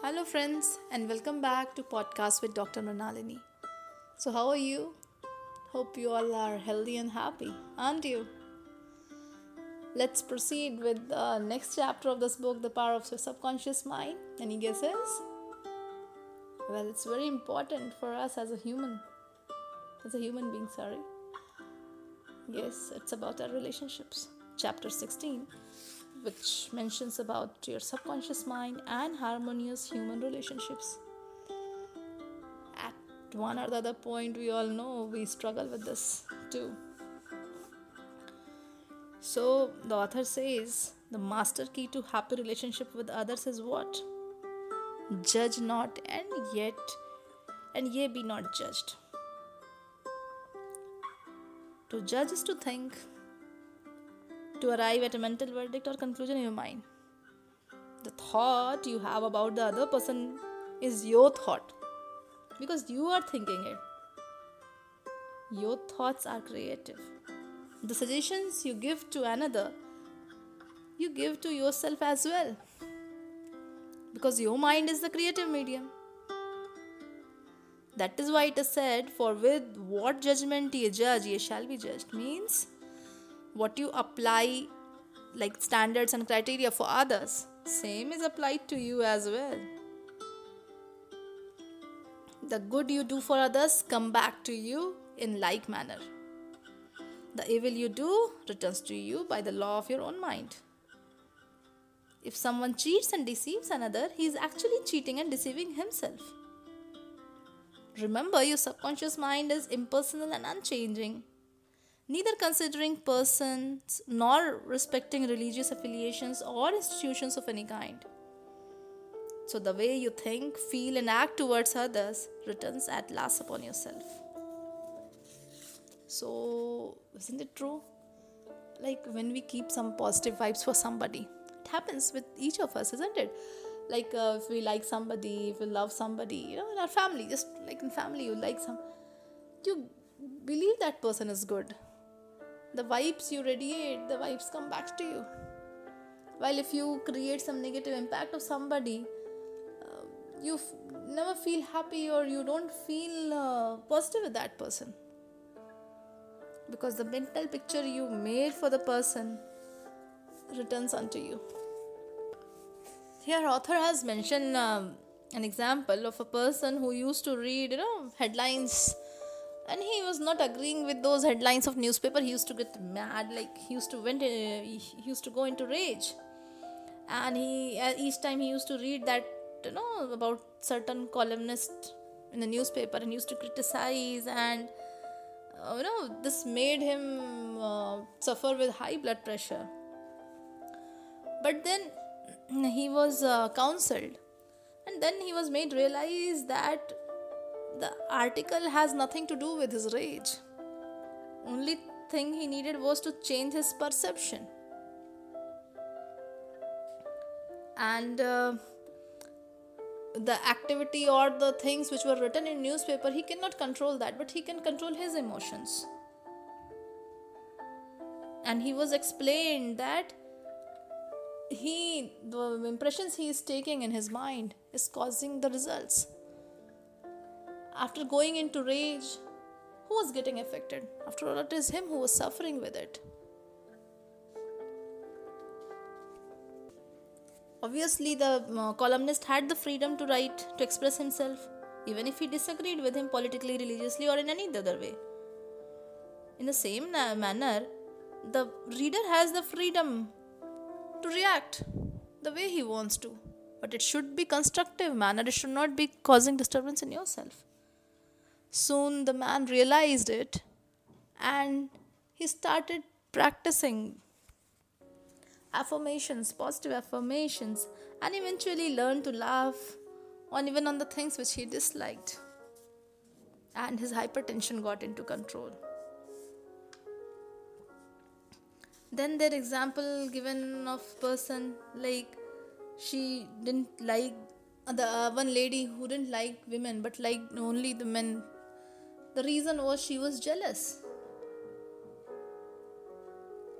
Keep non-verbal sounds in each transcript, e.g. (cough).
Hello, friends, and welcome back to podcast with Dr. Mrinalini. So, how are you? Hope you all are healthy and happy, aren't you? Let's proceed with the next chapter of this book, The Power of Your Subconscious Mind. Any guesses? Well, it's very important for us as a human, as a human being, sorry. Yes, it's about our relationships. Chapter 16 which mentions about your subconscious mind and harmonious human relationships. At one or the other point, we all know we struggle with this too. So, the author says the master key to happy relationship with others is what? Judge not, and yet, and ye be not judged. To judge is to think, to arrive at a mental verdict or conclusion in your mind. The thought you have about the other person is your thought because you are thinking it. Your thoughts are creative. The suggestions you give to another, you give to yourself as well because your mind is the creative medium. That is why it is said, For with what judgment ye judge, ye shall be judged. Means what you apply like standards and criteria for others same is applied to you as well. The good you do for others come back to you in like manner. The evil you do returns to you by the law of your own mind. If someone cheats and deceives another he is actually cheating and deceiving himself. Remember your subconscious mind is impersonal and unchanging neither considering persons nor respecting religious affiliations or institutions of any kind. So, the way you think, feel, and act towards others returns at last upon yourself. So, isn't it true? Like when we keep some positive vibes for somebody, it happens with each of us, isn't it? Like uh, if we like somebody, if we love somebody, you know, in our family, just like in family, you like some, you believe that person is good the vibes you radiate, the vibes come back to you. While if you create some negative impact of somebody, uh, you f- never feel happy or you don't feel uh, positive with that person. Because the mental picture you made for the person returns unto you. Here, author has mentioned um, an example of a person who used to read, you know, headlines and he was not agreeing with those headlines of newspaper. He used to get mad like he used to went uh, he used to go into rage. And he uh, each time he used to read that you know about certain columnist in the newspaper and used to criticize and uh, you know this made him uh, suffer with high blood pressure. But then he was uh, counseled. And then he was made realize that article has nothing to do with his rage. Only thing he needed was to change his perception. And uh, the activity or the things which were written in newspaper, he cannot control that, but he can control his emotions. And he was explained that he the impressions he is taking in his mind is causing the results after going into rage, who was getting affected? After all, it is him who was suffering with it. Obviously, the uh, columnist had the freedom to write, to express himself, even if he disagreed with him politically, religiously, or in any other way. In the same manner, the reader has the freedom to react the way he wants to, but it should be constructive manner. It should not be causing disturbance in yourself. Soon the man realized it and he started practicing affirmations, positive affirmations, and eventually learned to laugh on even on the things which he disliked. And his hypertension got into control. Then their example given of person like she didn't like the uh, one lady who didn't like women but liked only the men the reason was she was jealous.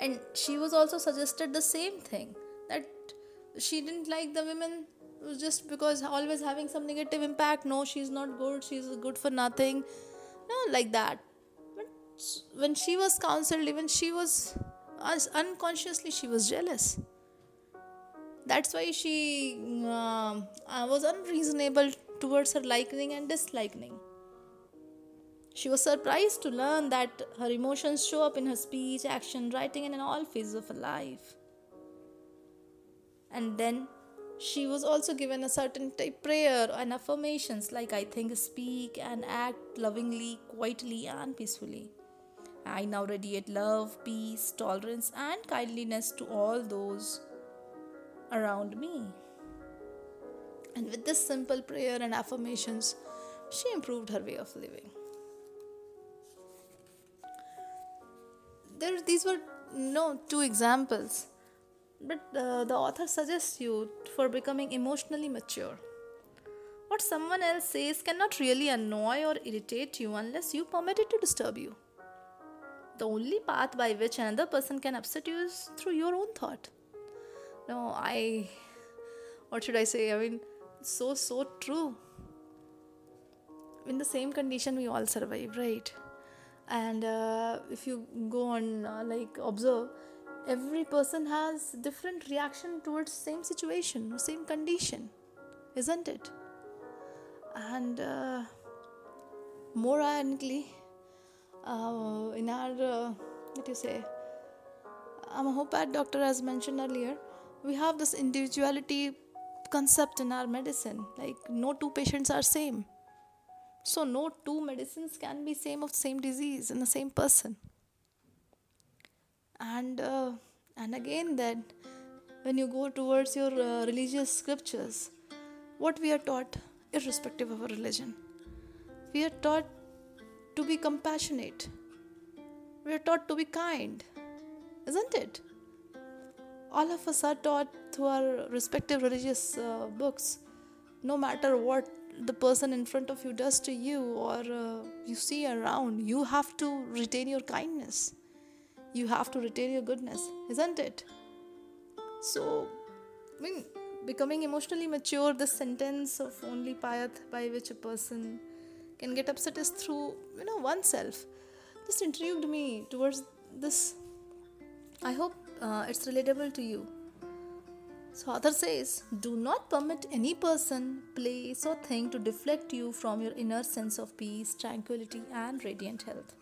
And she was also suggested the same thing that she didn't like the women just because always having some negative impact. No she's not good she's good for nothing. No like that. But when she was counseled even she was unconsciously she was jealous. That's why she uh, was unreasonable towards her liking and disliking she was surprised to learn that her emotions show up in her speech action writing and in all phases of her life and then she was also given a certain type prayer and affirmations like I think, speak and act lovingly, quietly, and peacefully. I now radiate love, peace, tolerance, and kindliness to all those around me. And with this simple prayer and affirmations, she improved her way of living. There, these were no two examples but uh, the author suggests you for becoming emotionally mature. What someone else says cannot really annoy or irritate you unless you permit it to disturb you. The only path by which another person can upset you is through your own thought. No, I. What should I say? I mean, so, so true. In the same condition, we all survive, right? And uh, if you go on, uh, like, observe, every person has different reaction towards same situation same condition isn't it? And uh, more ironically uh, in our uh, what you say? I'm a homeopath doctor as mentioned earlier we have this individuality concept in our medicine like no two patients are same so no two medicines can be same of same disease in the same person. And uh, and again that when you go towards your uh, religious scriptures what we are taught irrespective of our religion we are taught to be compassionate. We are taught to be kind isn't it? All of us are taught through our respective religious uh, books no matter what the person in front of you does to you or uh, you see around you have to retain your kindness you have to retain your goodness, isn't it? So, I mean, becoming emotionally mature, the sentence of only path by which a person can get upset is through, you know, oneself. Just intrigued me towards this. I hope uh, it's relatable to you. So, author says, do not permit any person, place, or thing to deflect you from your inner sense of peace, tranquility, and radiant health.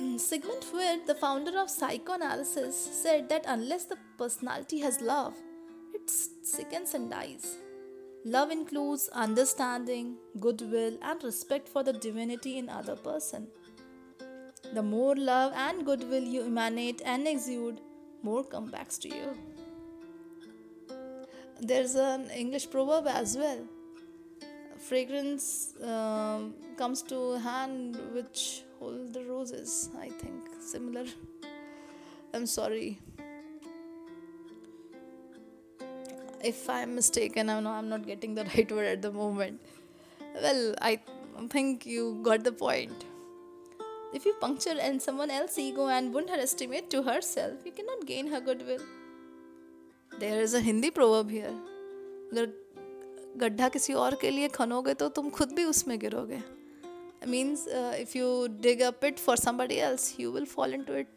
Mm, Sigmund Freud, the founder of psychoanalysis, said that unless the personality has love, it sickens and dies. Love includes understanding, goodwill, and respect for the divinity in other person. The more love and goodwill you emanate and exude, more comebacks to you. There's an English proverb as well. Fragrance um, comes to hand which hold the roses, I think. Similar. I'm sorry. If I'm mistaken, I know I'm not getting the (laughs) right word at the moment. Well, I think you got the point. If you puncture in someone else's ego and wound her estimate to herself, you cannot gain her goodwill. There is a Hindi proverb here. अगर गड्ढा किसी और के लिए खनोगे तो तुम खुद भी उसमें गिरोगे means uh, if you dig a pit for somebody else you will fall into it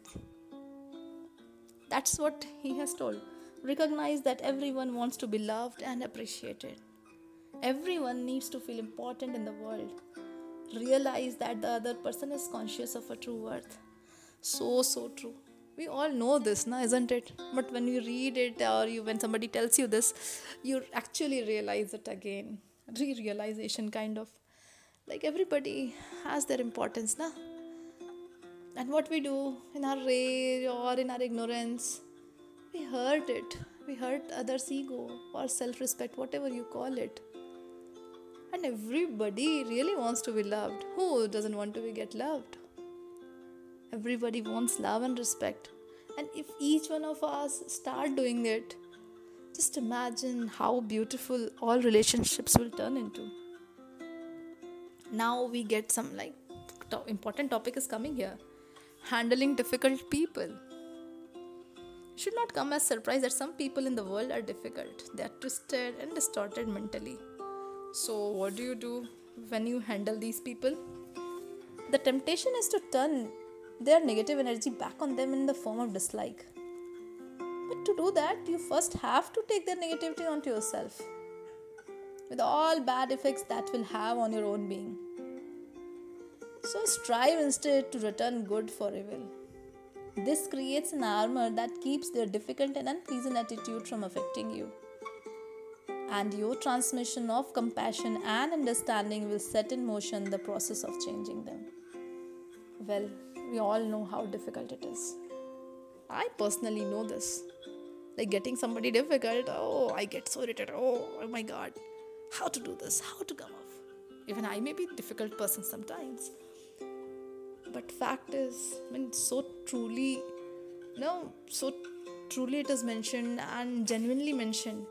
that's what he has told recognize that everyone wants to be loved and appreciated everyone needs to feel important in the world realize that the other person is conscious of a true worth. So so true. We all know this now isn't it? But when you read it or you when somebody tells you this you actually realize it again. Re-realization kind of. Like everybody has their importance na? And what we do in our rage or in our ignorance we hurt it. We hurt others ego or self respect whatever you call it and everybody really wants to be loved. Who doesn't want to be get loved? Everybody wants love and respect. And if each one of us start doing it just imagine how beautiful all relationships will turn into. Now we get some like to- important topic is coming here. Handling difficult people. Should not come as surprise that some people in the world are difficult. They are twisted and distorted mentally. So, what do you do when you handle these people? The temptation is to turn their negative energy back on them in the form of dislike. But to do that, you first have to take their negativity onto yourself with all bad effects that will have on your own being. So strive instead to return good for evil. This creates an armor that keeps their difficult and unpleasant attitude from affecting you. And your transmission of compassion and understanding will set in motion the process of changing them. Well, we all know how difficult it is. I personally know this. Like getting somebody difficult, oh, I get so irritated. Oh, oh my god how to do this, how to come off. Even I may be a difficult person sometimes. But fact is, when so truly, no, so truly it is mentioned and genuinely mentioned,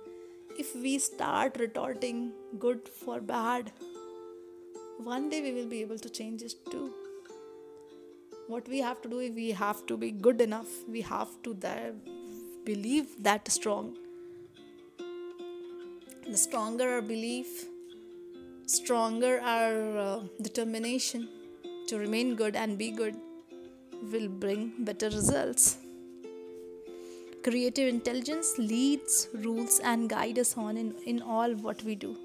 if we start retorting good for bad, one day we will be able to change it too. What we have to do is we have to be good enough. We have to believe that strong the stronger our belief, stronger our uh, determination to remain good and be good will bring better results. Creative intelligence leads, rules, and guides us on in, in all what we do.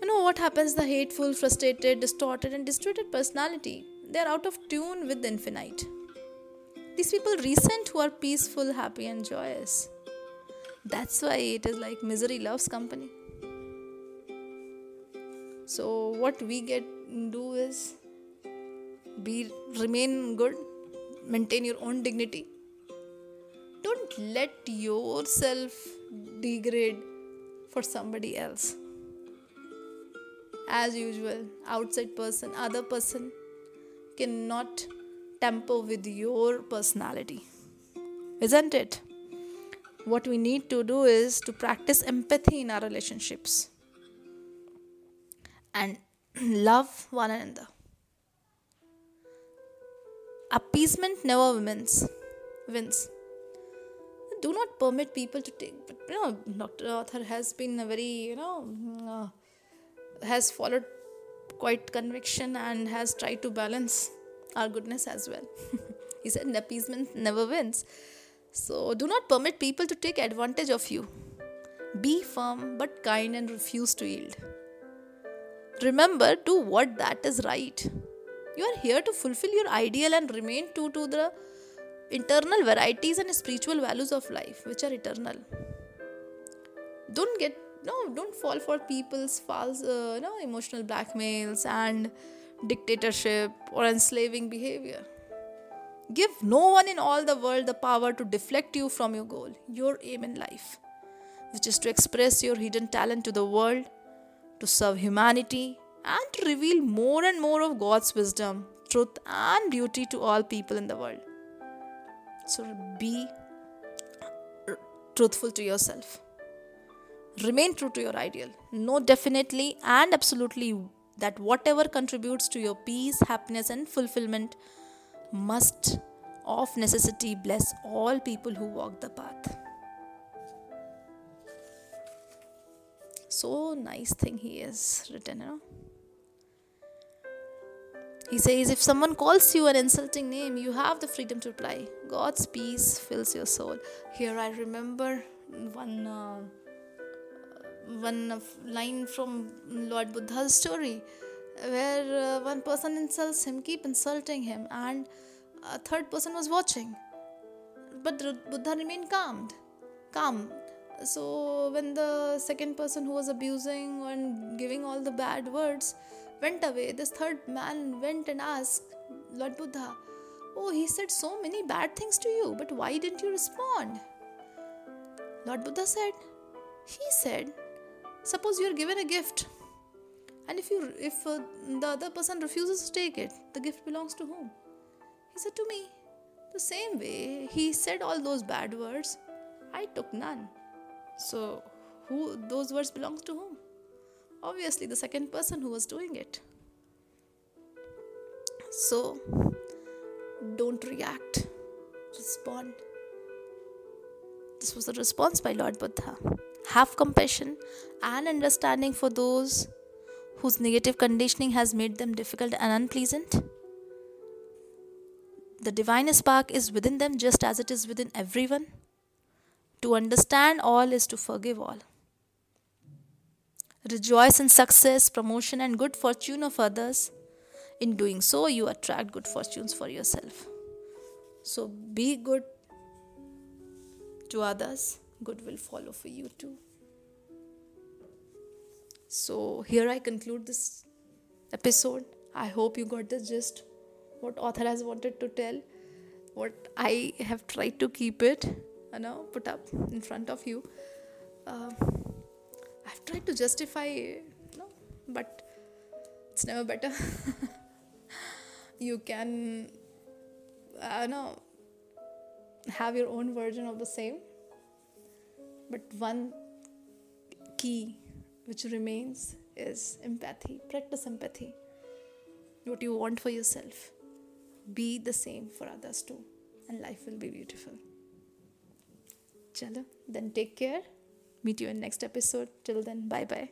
You know what happens? The hateful, frustrated, distorted, and distorted personality they are out of tune with the infinite. These people resent who are peaceful, happy, and joyous. That's why it is like misery loves company. So what we get do is be remain good, maintain your own dignity. Don't let yourself degrade for somebody else. As usual, outside person, other person cannot tamper with your personality. Isn't it? what we need to do is to practice empathy in our relationships and (clears throat) love one another. Appeasement never wins. Wins. Do not permit people to take. But you know, Dr. Author has been a very you know uh, has followed quite conviction and has tried to balance our goodness as well. (laughs) he said appeasement never wins. So do not permit people to take advantage of you. Be firm but kind and refuse to yield. Remember, do what that is right. You are here to fulfill your ideal and remain true to the internal varieties and spiritual values of life, which are eternal. Don't get no, don't fall for people's false, uh, no, emotional blackmails and dictatorship or enslaving behavior. Give no one in all the world the power to deflect you from your goal, your aim in life, which is to express your hidden talent to the world, to serve humanity, and to reveal more and more of God's wisdom, truth, and beauty to all people in the world. So be truthful to yourself. Remain true to your ideal. Know definitely and absolutely that whatever contributes to your peace, happiness, and fulfillment must of necessity bless all people who walk the path. So nice thing he has written, you know. He says, if someone calls you an insulting name, you have the freedom to reply. God's peace fills your soul. Here I remember one uh, one line from Lord Buddha's story where uh, one person insults him, keep insulting him, and a third person was watching. But Buddha remained calmed, calm. So when the second person who was abusing and giving all the bad words went away, this third man went and asked Lord Buddha, Oh, he said so many bad things to you, but why didn't you respond? Lord Buddha said, He said, Suppose you are given a gift and if you if uh, the other person refuses to take it the gift belongs to whom? He said to me. The same way he said all those bad words i took none. So who those words belongs to whom obviously the second person who was doing it so don't react respond. This was the response by Lord Buddha. Have compassion and understanding for those whose negative conditioning has made them difficult and unpleasant. The divine spark is within them just as it is within everyone. To understand all is to forgive all. Rejoice in success, promotion, and good fortune of others. In doing so, you attract good fortunes for yourself. So be good to others, good will follow for you too. So here I conclude this episode. I hope you got the gist what author has wanted to tell, what I have tried to keep it, you know, put up in front of you. Uh, I've tried to justify, you know, but it's never better. (laughs) you can, uh, I know, have your own version of the same. But one key which remains is empathy. Practice empathy. What you want for yourself. Be the same for others too. And life will be beautiful. Chalo, then take care. Meet you in next episode. Till then, bye bye.